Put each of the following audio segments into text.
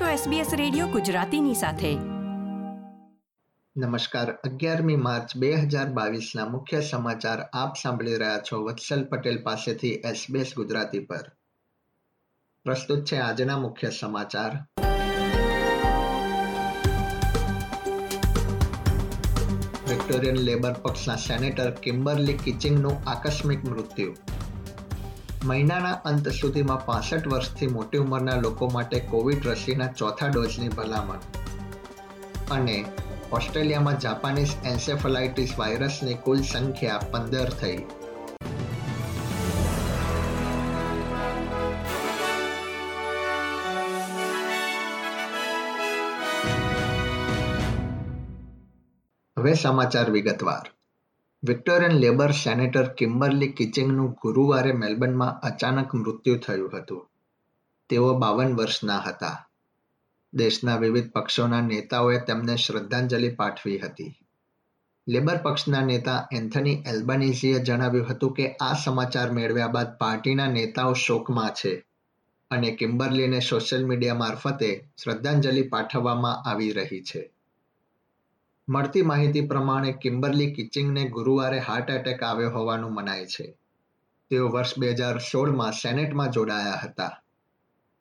છો SBS radio ગુજરાતીની સાથે. નમસ્કાર. અગિયારમી માર્ચ બે હજાર બાવીસના મુખ્ય સમાચાર આપ સાંભળી રહ્યા છો વત્સલ પટેલ પાસેથી SBS ગુજરાતી પર. પ્રસ્તુત છે આજના મુખ્ય સમાચાર. વિક્ટોરિયન લેબર પક્ષના સેનેટર કિમ્બરલી કિચિંગનું આકસ્મિક મૃત્યુ. મહિનાના અંત સુધીમાં પાસઠ વર્ષથી મોટી ઉંમરના લોકો માટે કોવિડ રસીના ચોથા ડોઝની ભલામણ. અને ઓસ્ટ્રેલિયામાં જાપાનીઝ એન્સેફલાઇટિસ વાયરસની કુલ સંખ્યા પંદર થઈ. હવે સમાચાર વિગતવાર. વિક્ટોરિયન લેબર સેનેટર કિમ્બરલી કિચિંગનું ગુરુવારે મેલબર્નમાં અચાનક મૃત્યુ થયું હતું. તેઓ બાવન વર્ષના હતા. દેશના વિવિધ પક્ષોના નેતાઓએ તેમને શ્રદ્ધાંજલિ પાઠવી હતી. લેબર પક્ષના નેતા એન્થની એલ્બનીઝીએ જણાવ્યું હતું કે આ સમાચાર મેળવ્યા બાદ પાર્ટીના નેતાઓ શોકમાં છે અને કિમ્બરલીને સોશિયલ મીડિયા મારફતે શ્રદ્ધાંજલિ પાઠવવામાં આવી રહી છે. મળતી માહિતી પ્રમાણે કિમ્બરલી કિચિંગને ગુરુવારે હાર્ટ એટેક આવ્યો હોવાનું મનાય છે. તેઓ વર્ષ બે હજાર સોળમાં સેનેટમાં જોડાયા હતા.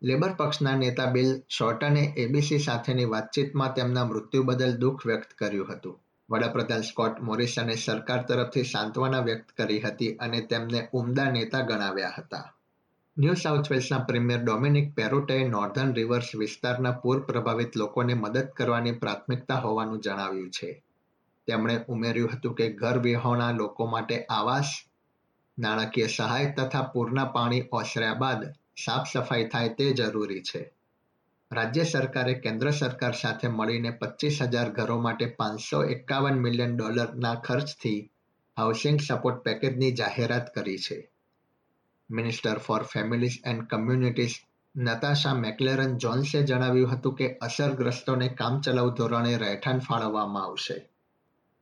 લેબર પક્ષના નેતા બિલ શોર્ટને એબીસી સાથેની વાતચીતમાં તેમના મૃત્યુ બદલ દુઃખ વ્યક્ત કર્યું હતું. વડાપ્રધાન સ્કોટ મોરિસને સરકાર તરફથી સાંત્વના વ્યક્ત કરી હતી અને તેમને ઉમદા નેતા ગણાવ્યા હતા. ન્યૂ સાઉથ વેલ્સના પ્રીમિયર ડોમિનિક પેરોટેએ નોર્ધન રિવર્સ વિસ્તારના પૂર પ્રભાવિત લોકોને મદદ કરવાની પ્રાથમિકતા હોવાનું જણાવ્યું છે. તેમણે ઉમેર્યું હતું કે ઘર વિહોણા લોકો માટે આવાસ, નાણાકીય સહાય તથા પૂરના પાણી ઓસર્યા બાદ સાફ સફાઈ થાય તે જરૂરી છે. રાજ્ય સરકારે કેન્દ્ર સરકાર સાથે મળીને પચીસ હજાર ઘરો માટે પાંચસો એકાવન મિલિયન ડોલરના ખર્ચથી હાઉસિંગ સપોર્ટ પેકેજની જાહેરાત કરી છે. Minister for families and communities Natasha McLaren જોન્સે જણાવ્યું હતું કે અસરગ્રસ્તોને કામચલાઉ ધોરણે રહેઠાણ ફાળવવામાં આવશે.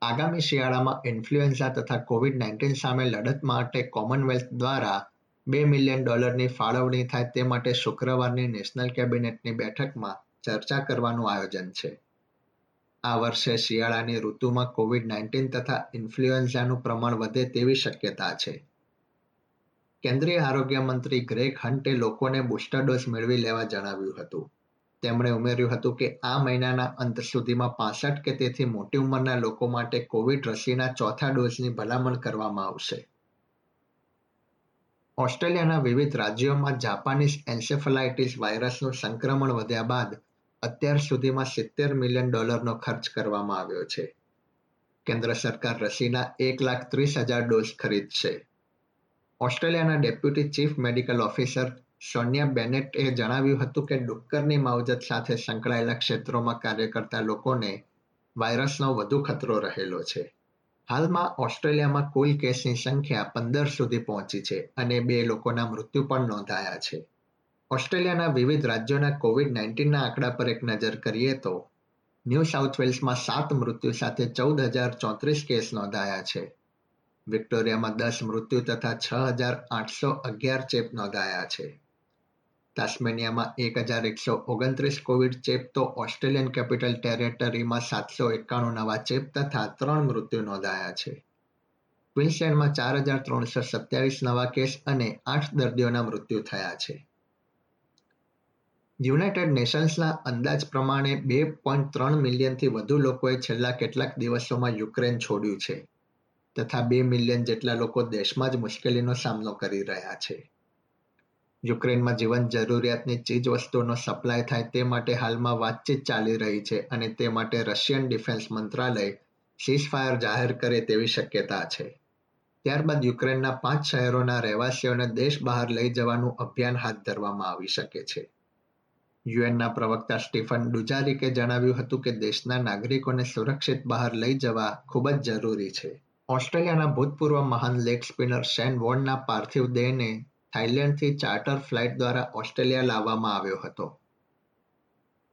આગામી શિયાળામાં ઇન્ફ્લુએન્ઝા તથા કોવિડ નાઇન્ટીન સામે લડત માટે કોમનવેલ્થ દ્વારા બે મિલિયન ડોલરની ફાળવણી થાય તે માટે શુક્રવારની નેશનલ કેબિનેટની બેઠકમાં ચર્ચા કરવાનું આયોજન છે. આ વર્ષે શિયાળાની ઋતુમાં કોવિડ નાઇન્ટીન તથા ઇન્ફ્લુએન્ઝાનું પ્રમાણ વધે તેવી શક્યતા છે. કેન્દ્રીય આરોગ્ય મંત્રી ગ્રેગ હન્ટે લોકોને બુસ્ટર ડોઝ મેળવી લેવા જણાવ્યું હતું. તેમણે ઉમેર્યું હતું કે આ મહિનાના અંત સુધીમાં પાસઠ કે તેથી મોટી ઉંમરના લોકો માટે કોવિડ રસીના ચોથા ડોઝની ભલામણ કરવામાં આવશે. ઓસ્ટ્રેલિયાના વિવિધ રાજ્યોમાં જાપાનીઝ એન્સેફલાઇટિસ વાયરસનું સંક્રમણ વધ્યા બાદ અત્યાર સુધીમાં સિત્તેર મિલિયન ડોલરનો ખર્ચ કરવામાં આવ્યો છે. કેન્દ્ર સરકાર રસીના એક લાખ ત્રીસ હજાર ડોઝ ખરીદશે. ઓસ્ટ્રેલિયાના deputy chief medical officer Sonia બેનેટે જણાવ્યું હતું કે ડુક્કરની માવજત સાથે સંકળાયેલા ક્ષેત્રોમાં કાર્ય કરતા લોકોને વાયરસનો વધુ ખતરો રહેલો છે. હાલમાં ઓસ્ટ્રેલિયામાં કુલ કેસની સંખ્યા પંદર સુધી પહોંચી છે અને બે લોકોના મૃત્યુ પણ નોંધાયા છે. ઓસ્ટ્રેલિયાના વિવિધ રાજ્યોના કોવિડ નાઇન્ટીનના આંકડા પર એક નજર કરીએ તો ન્યૂ સાઉથ વેલ્સમાં સાત મૃત્યુ સાથે ચૌદ હજાર ચોત્રીસ કેસ નોંધાયા છે. વિક્ટોરિયામાં દસ મૃત્યુ તથા છ હજાર આઠસો અગિયાર ચેપ નોંધાયા છે. તાસ્મેનિયામાં એક હજાર એકસો ઓગણત્રીસ કોવિડ ચેપ તો ઓસ્ટ્રેલિયન કેપિટલ ટેરેટરીમાં સાતસો એકાણું નવા ચેપ તથા ત્રણ મૃત્યુ નોંધાયા છે. ક્વિન્સલેન્ડમાં ચાર હજાર ત્રણસો સત્યાવીસ નવા કેસ અને આઠ દર્દીઓના મૃત્યુ થયા છે. યુનાઇટેડ નેશન્સના અંદાજ પ્રમાણે બે પોઈન્ટ ત્રણ મિલિયનથી વધુ લોકોએ છેલ્લા કેટલાક દિવસોમાં યુક્રેન છોડ્યું છે. તથા બે મિલિયન જેટલા લોકો દેશમાં જ મુશ્કેલીનો સામનો કરી રહ્યા છે. યુક્રેનમાં જીવન જરૂરિયાતની ચીજ વસ્તુઓનો સપ્લાય થાય તે માટે હાલમાં વાતચીત ચાલી રહી છે અને તે માટે રશિયન ડિફેન્સ મંત્રાલય સીઝફાયર જાહેર કરે તેવી શક્યતા છે. ત્યારબાદ યુક્રેનના પાંચ શહેરોના રહેવાસીઓને દેશ બહાર લઈ જવાનું અભિયાન હાથ ધરવામાં આવી શકે છે. યુએનના પ્રવક્તા સ્ટીફન ડુજારિકે જણાવ્યું હતું કે દેશના નાગરિકોને સુરક્ષિત બહાર લઈ જવા ખૂબ જ જરૂરી છે. ઓસ્ટ્રેલિયાના ભૂતપૂર્વ મહાન લેગ સ્પિનર શેન વોર્નના પાર્થિવ દેહને થાઇલેન્ડથી ચાર્ટર ફ્લાઇટ દ્વારા ઓસ્ટ્રેલિયા લાવવામાં આવ્યો હતો.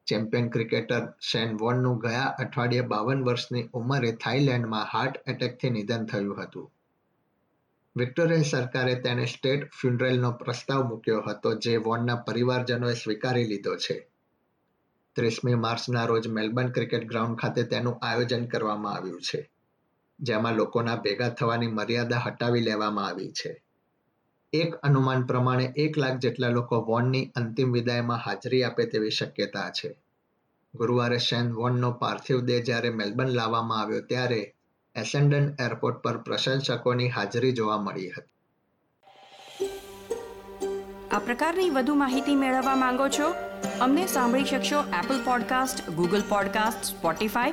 ચેમ્પિયન ક્રિકેટર શેન વોર્નનું ગયા અઠવાડિયે બાવન વર્ષની ઉંમરે થાઇલેન્ડમાં હાર્ટ એટેકથી નિધન થયું હતું. વિક્ટોરિયા સરકારે તેને સ્ટેટ ફ્યુનરેલનો પ્રસ્તાવ મૂક્યો હતો જે વોર્નના પરિવારજનોએ સ્વીકારી લીધો છે. ત્રીસમી માર્ચના રોજ મેલબર્ન ક્રિકેટ ગ્રાઉન્ડ ખાતે તેનું આયોજન કરવામાં આવ્યું છે. જેમાં લોકોના ભેગા થવાની મર્યાદા હટાવી લેવામાં આવી છે. એક અનુમાન પ્રમાણે એક લાખ જેટલા લોકો વોનની અંતિમ વિદાયમાં હાજરી આપે તેવી શક્યતા છે. ગુરુવારે શેન વોનનો પાર્થિવ દેહ જ્યારે મેલબર્ન લાવવામાં આવ્યો ત્યારે એસેન્ડન એરપોર્ટ પર પ્રશંસકોની હાજરી જોવા મળી હતી. આ પ્રકારની વધુ માહિતી મેળવવા માંગો છો? અમને સાંભળી શકશો Apple podcast Google podcast Spotify